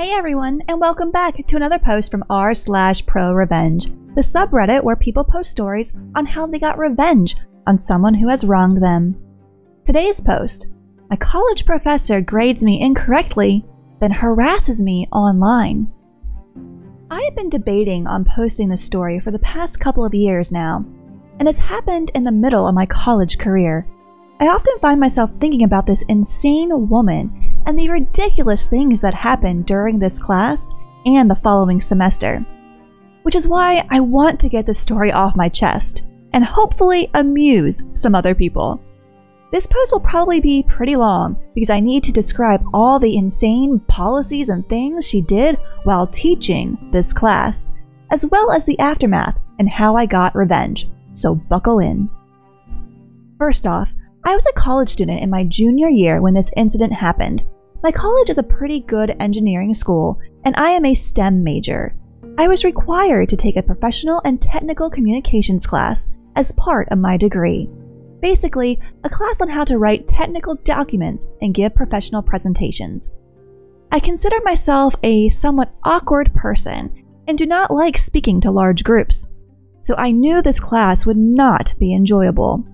Hey everyone, and welcome back to another post from r slash pro revenge, the subreddit where people post stories on how they got revenge on someone who has wronged them. Today's post A college professor grades me incorrectly, then harasses me online. I have been debating on posting this story for the past couple of years now, and it's happened in the middle of my college career. I often find myself thinking about this insane woman and the ridiculous things that happened during this class and the following semester. Which is why I want to get this story off my chest and hopefully amuse some other people. This post will probably be pretty long because I need to describe all the insane policies and things she did while teaching this class, as well as the aftermath and how I got revenge. So buckle in. First off, I was a college student in my junior year when this incident happened. My college is a pretty good engineering school, and I am a STEM major. I was required to take a professional and technical communications class as part of my degree. Basically, a class on how to write technical documents and give professional presentations. I consider myself a somewhat awkward person and do not like speaking to large groups, so I knew this class would not be enjoyable.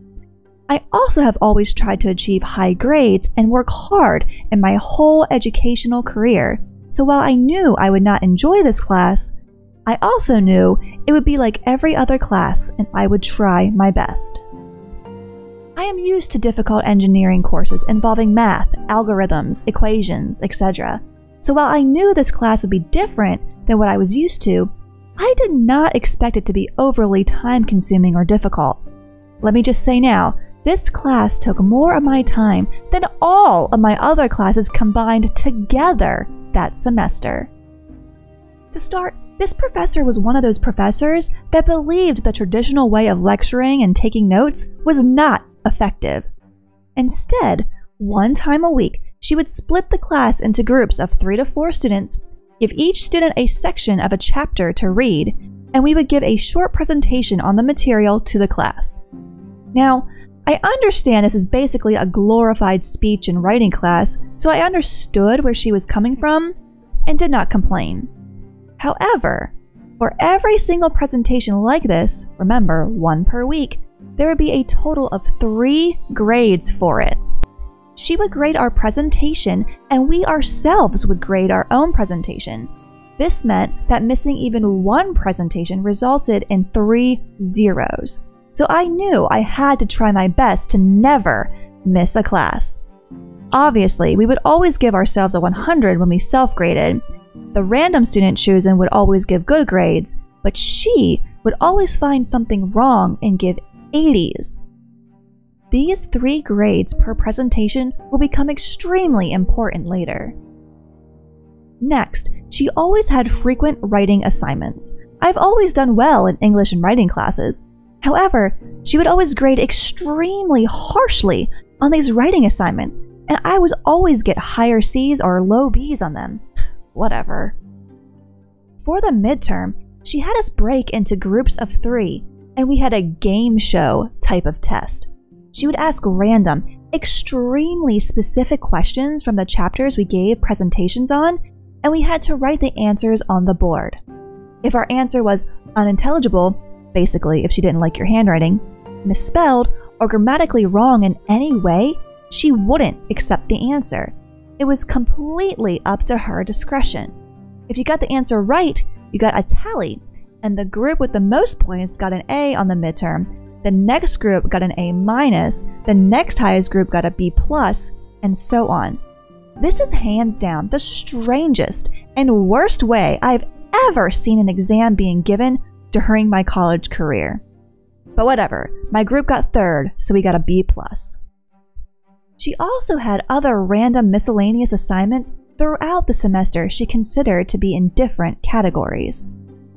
I also have always tried to achieve high grades and work hard in my whole educational career, so while I knew I would not enjoy this class, I also knew it would be like every other class and I would try my best. I am used to difficult engineering courses involving math, algorithms, equations, etc. So while I knew this class would be different than what I was used to, I did not expect it to be overly time consuming or difficult. Let me just say now, this class took more of my time than all of my other classes combined together that semester. To start, this professor was one of those professors that believed the traditional way of lecturing and taking notes was not effective. Instead, one time a week, she would split the class into groups of three to four students, give each student a section of a chapter to read, and we would give a short presentation on the material to the class. Now, I understand this is basically a glorified speech and writing class, so I understood where she was coming from and did not complain. However, for every single presentation like this, remember, one per week, there would be a total of three grades for it. She would grade our presentation, and we ourselves would grade our own presentation. This meant that missing even one presentation resulted in three zeros. So I knew I had to try my best to never miss a class. Obviously, we would always give ourselves a 100 when we self graded. The random student chosen would always give good grades, but she would always find something wrong and give 80s. These three grades per presentation will become extremely important later. Next, she always had frequent writing assignments. I've always done well in English and writing classes. However, she would always grade extremely harshly on these writing assignments, and I would always get higher C's or low B's on them. Whatever. For the midterm, she had us break into groups of three and we had a game show type of test. She would ask random, extremely specific questions from the chapters we gave presentations on, and we had to write the answers on the board. If our answer was unintelligible, basically, if she didn't like your handwriting, misspelled, or grammatically wrong in any way, she wouldn't accept the answer. It was completely up to her discretion. If you got the answer right, you got a tally, and the group with the most points got an A on the midterm. The next group got an A minus, the next highest group got a B plus, and so on. This is hands down the strangest and worst way I've ever seen an exam being given during my college career. But whatever, my group got third, so we got a B plus. She also had other random miscellaneous assignments throughout the semester she considered to be in different categories.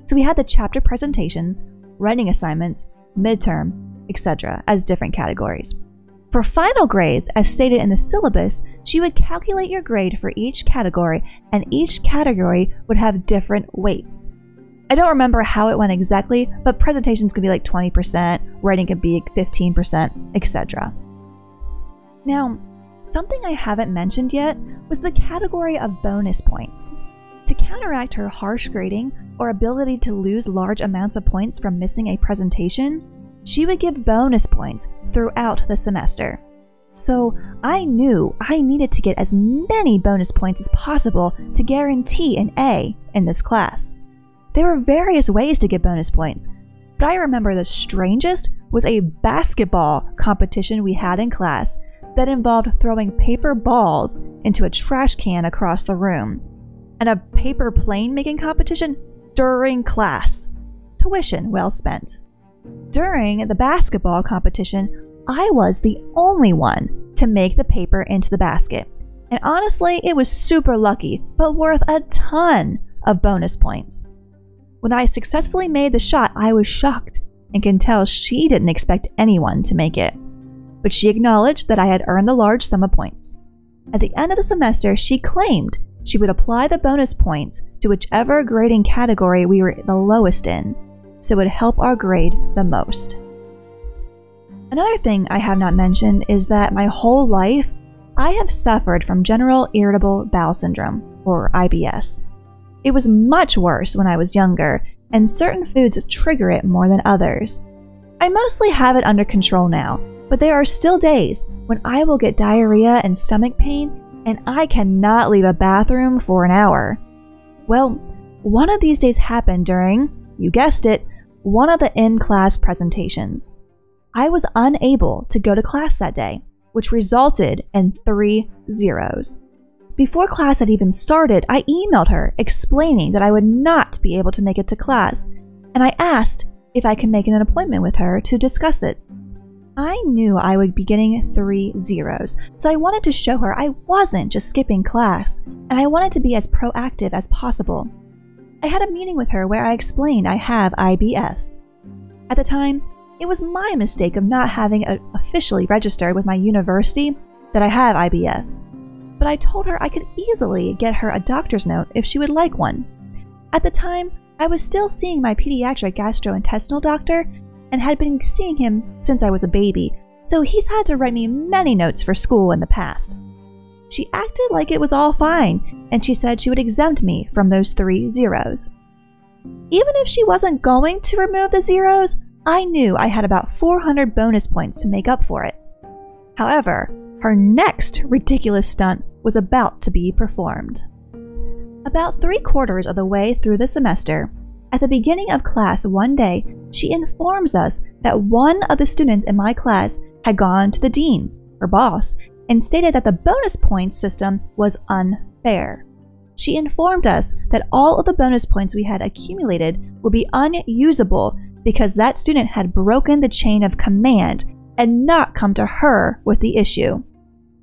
So we had the chapter presentations, writing assignments, midterm, etc., as different categories. For final grades, as stated in the syllabus, she would calculate your grade for each category, and each category would have different weights. I don't remember how it went exactly, but presentations could be like 20%, writing could be 15%, etc. Now, something I haven't mentioned yet was the category of bonus points. To counteract her harsh grading or ability to lose large amounts of points from missing a presentation, she would give bonus points throughout the semester. So I knew I needed to get as many bonus points as possible to guarantee an A in this class. There were various ways to get bonus points, but I remember the strangest was a basketball competition we had in class that involved throwing paper balls into a trash can across the room, and a paper plane making competition during class. Tuition well spent. During the basketball competition, I was the only one to make the paper into the basket. And honestly, it was super lucky, but worth a ton of bonus points. When I successfully made the shot, I was shocked and can tell she didn't expect anyone to make it. But she acknowledged that I had earned the large sum of points. At the end of the semester, she claimed she would apply the bonus points to whichever grading category we were the lowest in, so it would help our grade the most. Another thing I have not mentioned is that my whole life I have suffered from general irritable bowel syndrome, or IBS. It was much worse when I was younger, and certain foods trigger it more than others. I mostly have it under control now, but there are still days when I will get diarrhea and stomach pain, and I cannot leave a bathroom for an hour. Well, one of these days happened during, you guessed it, one of the in class presentations. I was unable to go to class that day, which resulted in three zeros. Before class had even started, I emailed her explaining that I would not be able to make it to class, and I asked if I could make an appointment with her to discuss it. I knew I would be getting three zeros, so I wanted to show her I wasn't just skipping class, and I wanted to be as proactive as possible. I had a meeting with her where I explained I have IBS. At the time, it was my mistake of not having officially registered with my university that I have IBS. But I told her I could easily get her a doctor's note if she would like one. At the time, I was still seeing my pediatric gastrointestinal doctor and had been seeing him since I was a baby, so he's had to write me many notes for school in the past. She acted like it was all fine, and she said she would exempt me from those three zeros. Even if she wasn't going to remove the zeros, I knew I had about 400 bonus points to make up for it. However, her next ridiculous stunt was about to be performed. About three quarters of the way through the semester, at the beginning of class one day, she informs us that one of the students in my class had gone to the dean, her boss, and stated that the bonus points system was unfair. She informed us that all of the bonus points we had accumulated would be unusable because that student had broken the chain of command and not come to her with the issue.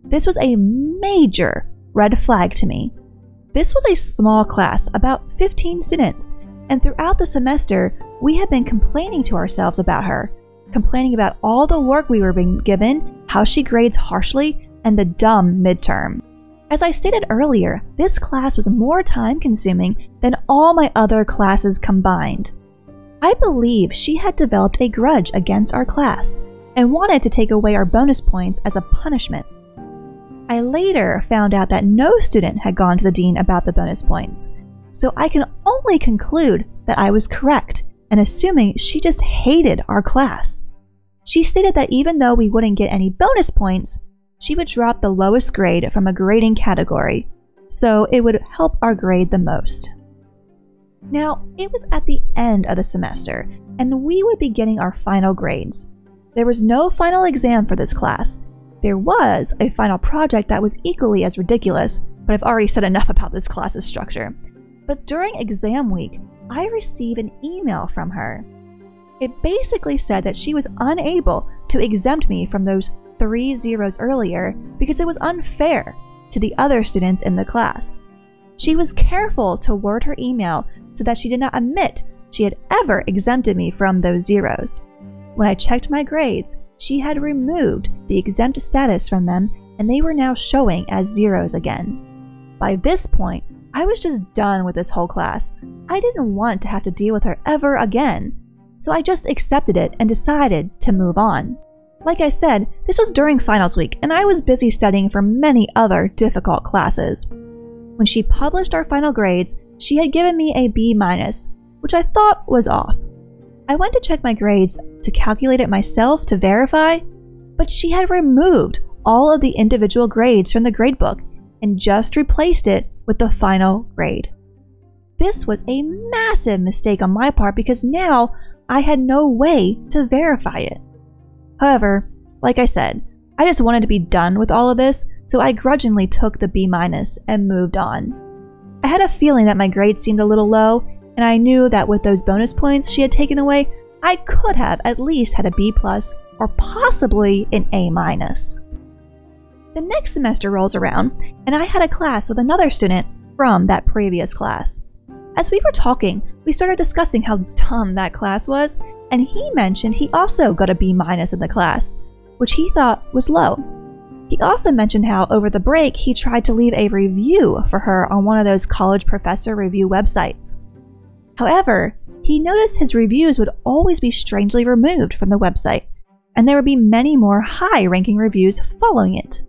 This was a major red flag to me. This was a small class, about 15 students, and throughout the semester, we had been complaining to ourselves about her, complaining about all the work we were being given, how she grades harshly, and the dumb midterm. As I stated earlier, this class was more time consuming than all my other classes combined. I believe she had developed a grudge against our class and wanted to take away our bonus points as a punishment. I later found out that no student had gone to the dean about the bonus points, so I can only conclude that I was correct in assuming she just hated our class. She stated that even though we wouldn't get any bonus points, she would drop the lowest grade from a grading category, so it would help our grade the most. Now, it was at the end of the semester, and we would be getting our final grades. There was no final exam for this class. There was a final project that was equally as ridiculous, but I've already said enough about this class's structure. But during exam week, I received an email from her. It basically said that she was unable to exempt me from those three zeros earlier because it was unfair to the other students in the class. She was careful to word her email so that she did not admit she had ever exempted me from those zeros. When I checked my grades, she had removed the exempt status from them and they were now showing as zeros again. By this point, I was just done with this whole class. I didn't want to have to deal with her ever again, so I just accepted it and decided to move on. Like I said, this was during finals week, and I was busy studying for many other difficult classes. When she published our final grades, she had given me a B minus, which I thought was off. I went to check my grades to calculate it myself to verify, but she had removed all of the individual grades from the gradebook and just replaced it with the final grade. This was a massive mistake on my part because now I had no way to verify it. However, like I said, I just wanted to be done with all of this, so I grudgingly took the B minus and moved on. I had a feeling that my grades seemed a little low, and I knew that with those bonus points she had taken away, I could have at least had a B plus or possibly an A minus. The next semester rolls around, and I had a class with another student from that previous class. As we were talking, we started discussing how dumb that class was, and he mentioned he also got a B minus in the class, which he thought was low. He also mentioned how over the break he tried to leave a review for her on one of those college professor review websites. However, he noticed his reviews would always be strangely removed from the website, and there would be many more high ranking reviews following it.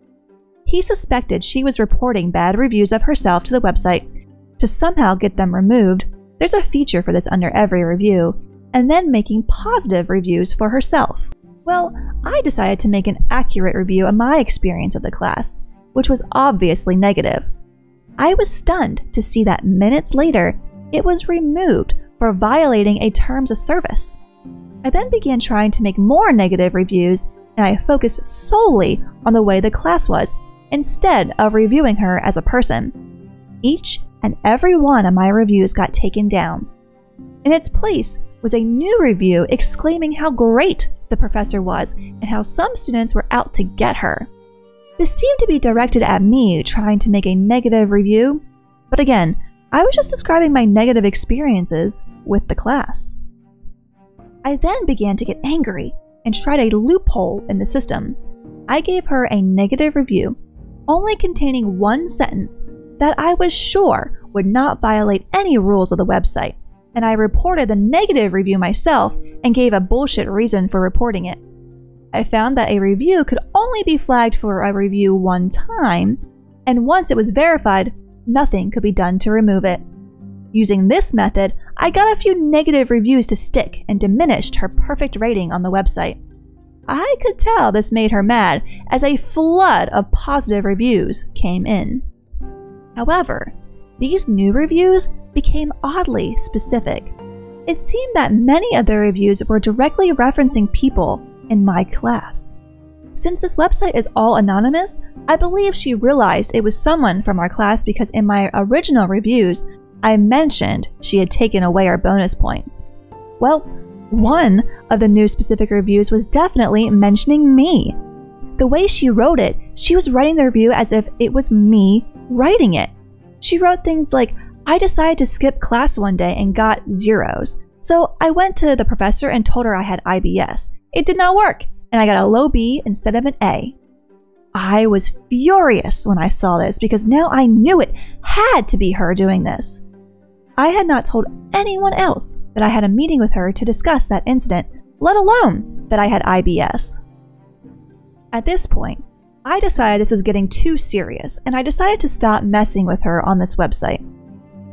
He suspected she was reporting bad reviews of herself to the website to somehow get them removed. There's a feature for this under every review, and then making positive reviews for herself. Well, I decided to make an accurate review of my experience of the class, which was obviously negative. I was stunned to see that minutes later, it was removed for violating a terms of service. I then began trying to make more negative reviews, and I focused solely on the way the class was instead of reviewing her as a person. Each and every one of my reviews got taken down. In its place was a new review exclaiming how great the professor was and how some students were out to get her. This seemed to be directed at me trying to make a negative review, but again, I was just describing my negative experiences with the class. I then began to get angry and tried a loophole in the system. I gave her a negative review only containing one sentence that I was sure would not violate any rules of the website, and I reported the negative review myself and gave a bullshit reason for reporting it. I found that a review could only be flagged for a review one time, and once it was verified, nothing could be done to remove it. Using this method, I got a few negative reviews to stick and diminished her perfect rating on the website. I could tell this made her mad as a flood of positive reviews came in. However, these new reviews became oddly specific. It seemed that many of the reviews were directly referencing people in my class. Since this website is all anonymous, I believe she realized it was someone from our class because in my original reviews, I mentioned she had taken away our bonus points. Well, one of the new specific reviews was definitely mentioning me. The way she wrote it, she was writing the review as if it was me writing it. She wrote things like, I decided to skip class one day and got zeros. So I went to the professor and told her I had IBS. It did not work, and I got a low B instead of an A. I was furious when I saw this because now I knew it had to be her doing this. I had not told anyone else that I had a meeting with her to discuss that incident, let alone that I had IBS. At this point, I decided this was getting too serious and I decided to stop messing with her on this website.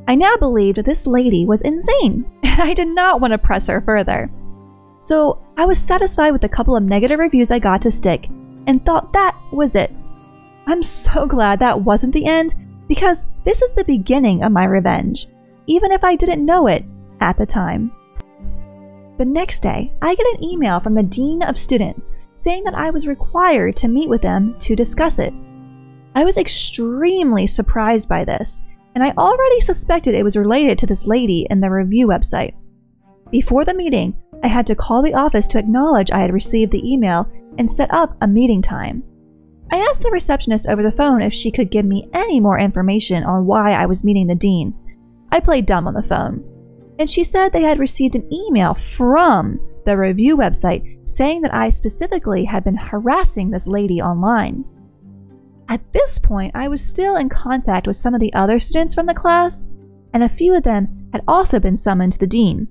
I now believed this lady was insane and I did not want to press her further. So I was satisfied with the couple of negative reviews I got to stick and thought that was it. I'm so glad that wasn't the end because this is the beginning of my revenge even if I didn't know it at the time. The next day, I get an email from the Dean of Students saying that I was required to meet with them to discuss it. I was extremely surprised by this, and I already suspected it was related to this lady in the review website. Before the meeting, I had to call the office to acknowledge I had received the email and set up a meeting time. I asked the receptionist over the phone if she could give me any more information on why I was meeting the dean, I played dumb on the phone. And she said they had received an email from the review website saying that I specifically had been harassing this lady online. At this point, I was still in contact with some of the other students from the class, and a few of them had also been summoned to the dean,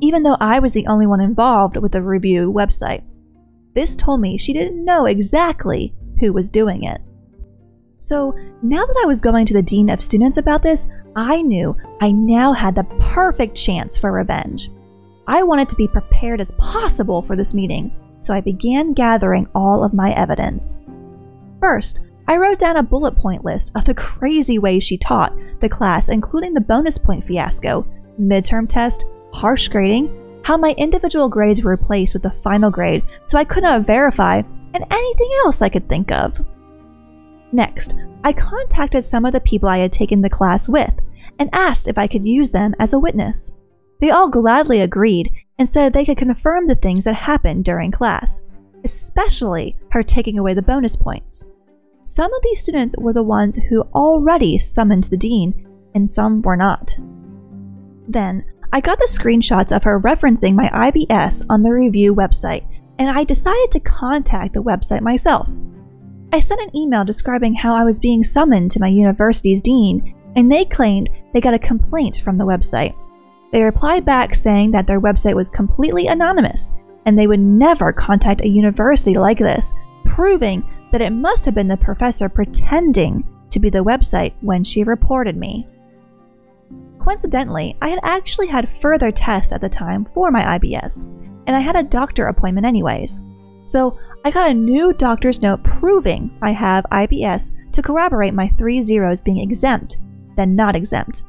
even though I was the only one involved with the review website. This told me she didn't know exactly who was doing it. So now that I was going to the Dean of Students about this, I knew I now had the perfect chance for revenge. I wanted to be prepared as possible for this meeting, so I began gathering all of my evidence. First, I wrote down a bullet point list of the crazy ways she taught the class, including the bonus point fiasco, midterm test, harsh grading, how my individual grades were replaced with the final grade so I could not verify, and anything else I could think of. Next, I contacted some of the people I had taken the class with and asked if I could use them as a witness. They all gladly agreed and said they could confirm the things that happened during class, especially her taking away the bonus points. Some of these students were the ones who already summoned the dean, and some were not. Then, I got the screenshots of her referencing my IBS on the review website, and I decided to contact the website myself. I sent an email describing how I was being summoned to my university's dean, and they claimed they got a complaint from the website. They replied back saying that their website was completely anonymous and they would never contact a university like this, proving that it must have been the professor pretending to be the website when she reported me. Coincidentally, I had actually had further tests at the time for my IBS, and I had a doctor appointment anyways. So I got a new doctor's note proving I have IBS to corroborate my three zeros being exempt, then not exempt.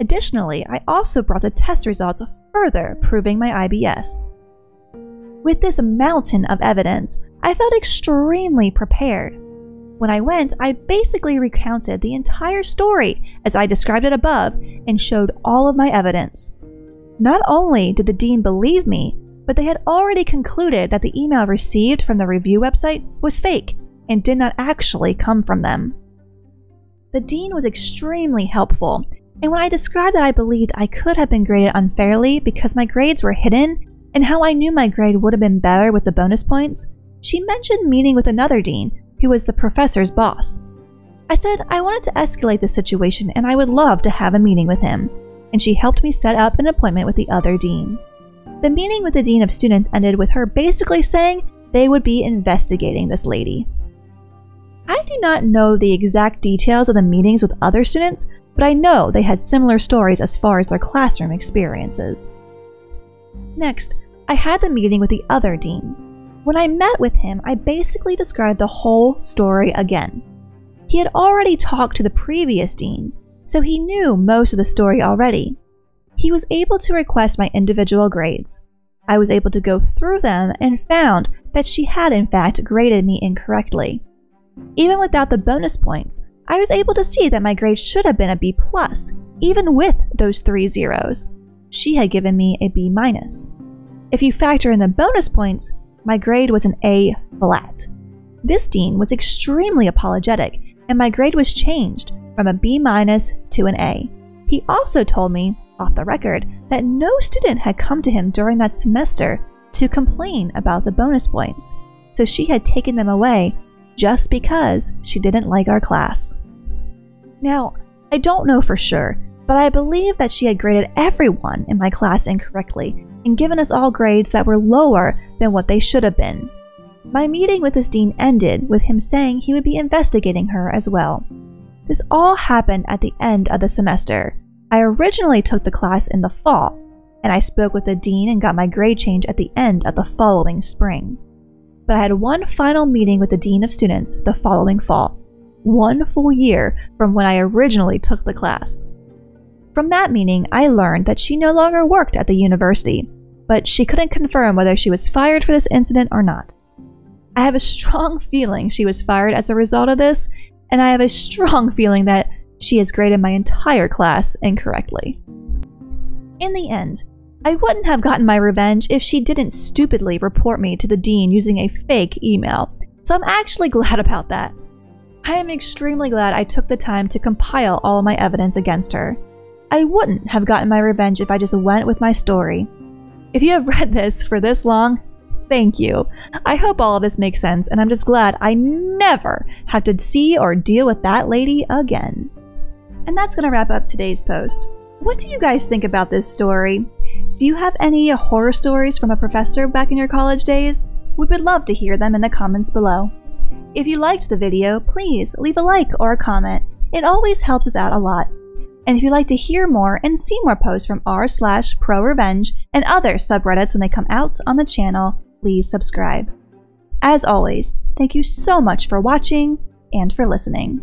Additionally, I also brought the test results further proving my IBS. With this mountain of evidence, I felt extremely prepared. When I went, I basically recounted the entire story as I described it above and showed all of my evidence. Not only did the dean believe me, but they had already concluded that the email received from the review website was fake and did not actually come from them. The dean was extremely helpful, and when I described that I believed I could have been graded unfairly because my grades were hidden and how I knew my grade would have been better with the bonus points, she mentioned meeting with another dean who was the professor's boss. I said I wanted to escalate the situation and I would love to have a meeting with him, and she helped me set up an appointment with the other dean. The meeting with the Dean of Students ended with her basically saying they would be investigating this lady. I do not know the exact details of the meetings with other students, but I know they had similar stories as far as their classroom experiences. Next, I had the meeting with the other dean. When I met with him, I basically described the whole story again. He had already talked to the previous dean, so he knew most of the story already he was able to request my individual grades. I was able to go through them and found that she had in fact graded me incorrectly. Even without the bonus points, I was able to see that my grade should have been a B plus, even with those three zeros. She had given me a B minus. If you factor in the bonus points, my grade was an A flat. This dean was extremely apologetic, and my grade was changed from a B minus to an A. He also told me off the record that no student had come to him during that semester to complain about the bonus points, so she had taken them away just because she didn't like our class. Now, I don't know for sure, but I believe that she had graded everyone in my class incorrectly and given us all grades that were lower than what they should have been. My meeting with this dean ended with him saying he would be investigating her as well. This all happened at the end of the semester, I originally took the class in the fall, and I spoke with the dean and got my grade change at the end of the following spring. But I had one final meeting with the dean of students the following fall, one full year from when I originally took the class. From that meeting, I learned that she no longer worked at the university, but she couldn't confirm whether she was fired for this incident or not. I have a strong feeling she was fired as a result of this, and I have a strong feeling that she has graded my entire class incorrectly. In the end, I wouldn't have gotten my revenge if she didn't stupidly report me to the dean using a fake email, so I'm actually glad about that. I am extremely glad I took the time to compile all my evidence against her. I wouldn't have gotten my revenge if I just went with my story. If you have read this for this long, Thank you. I hope all of this makes sense, and I'm just glad I never have to see or deal with that lady again. And that's going to wrap up today's post. What do you guys think about this story? Do you have any horror stories from a professor back in your college days? We would love to hear them in the comments below. If you liked the video, please leave a like or a comment. It always helps us out a lot. And if you'd like to hear more and see more posts from r slash pro revenge and other subreddits when they come out on the channel, please subscribe. As always, thank you so much for watching and for listening.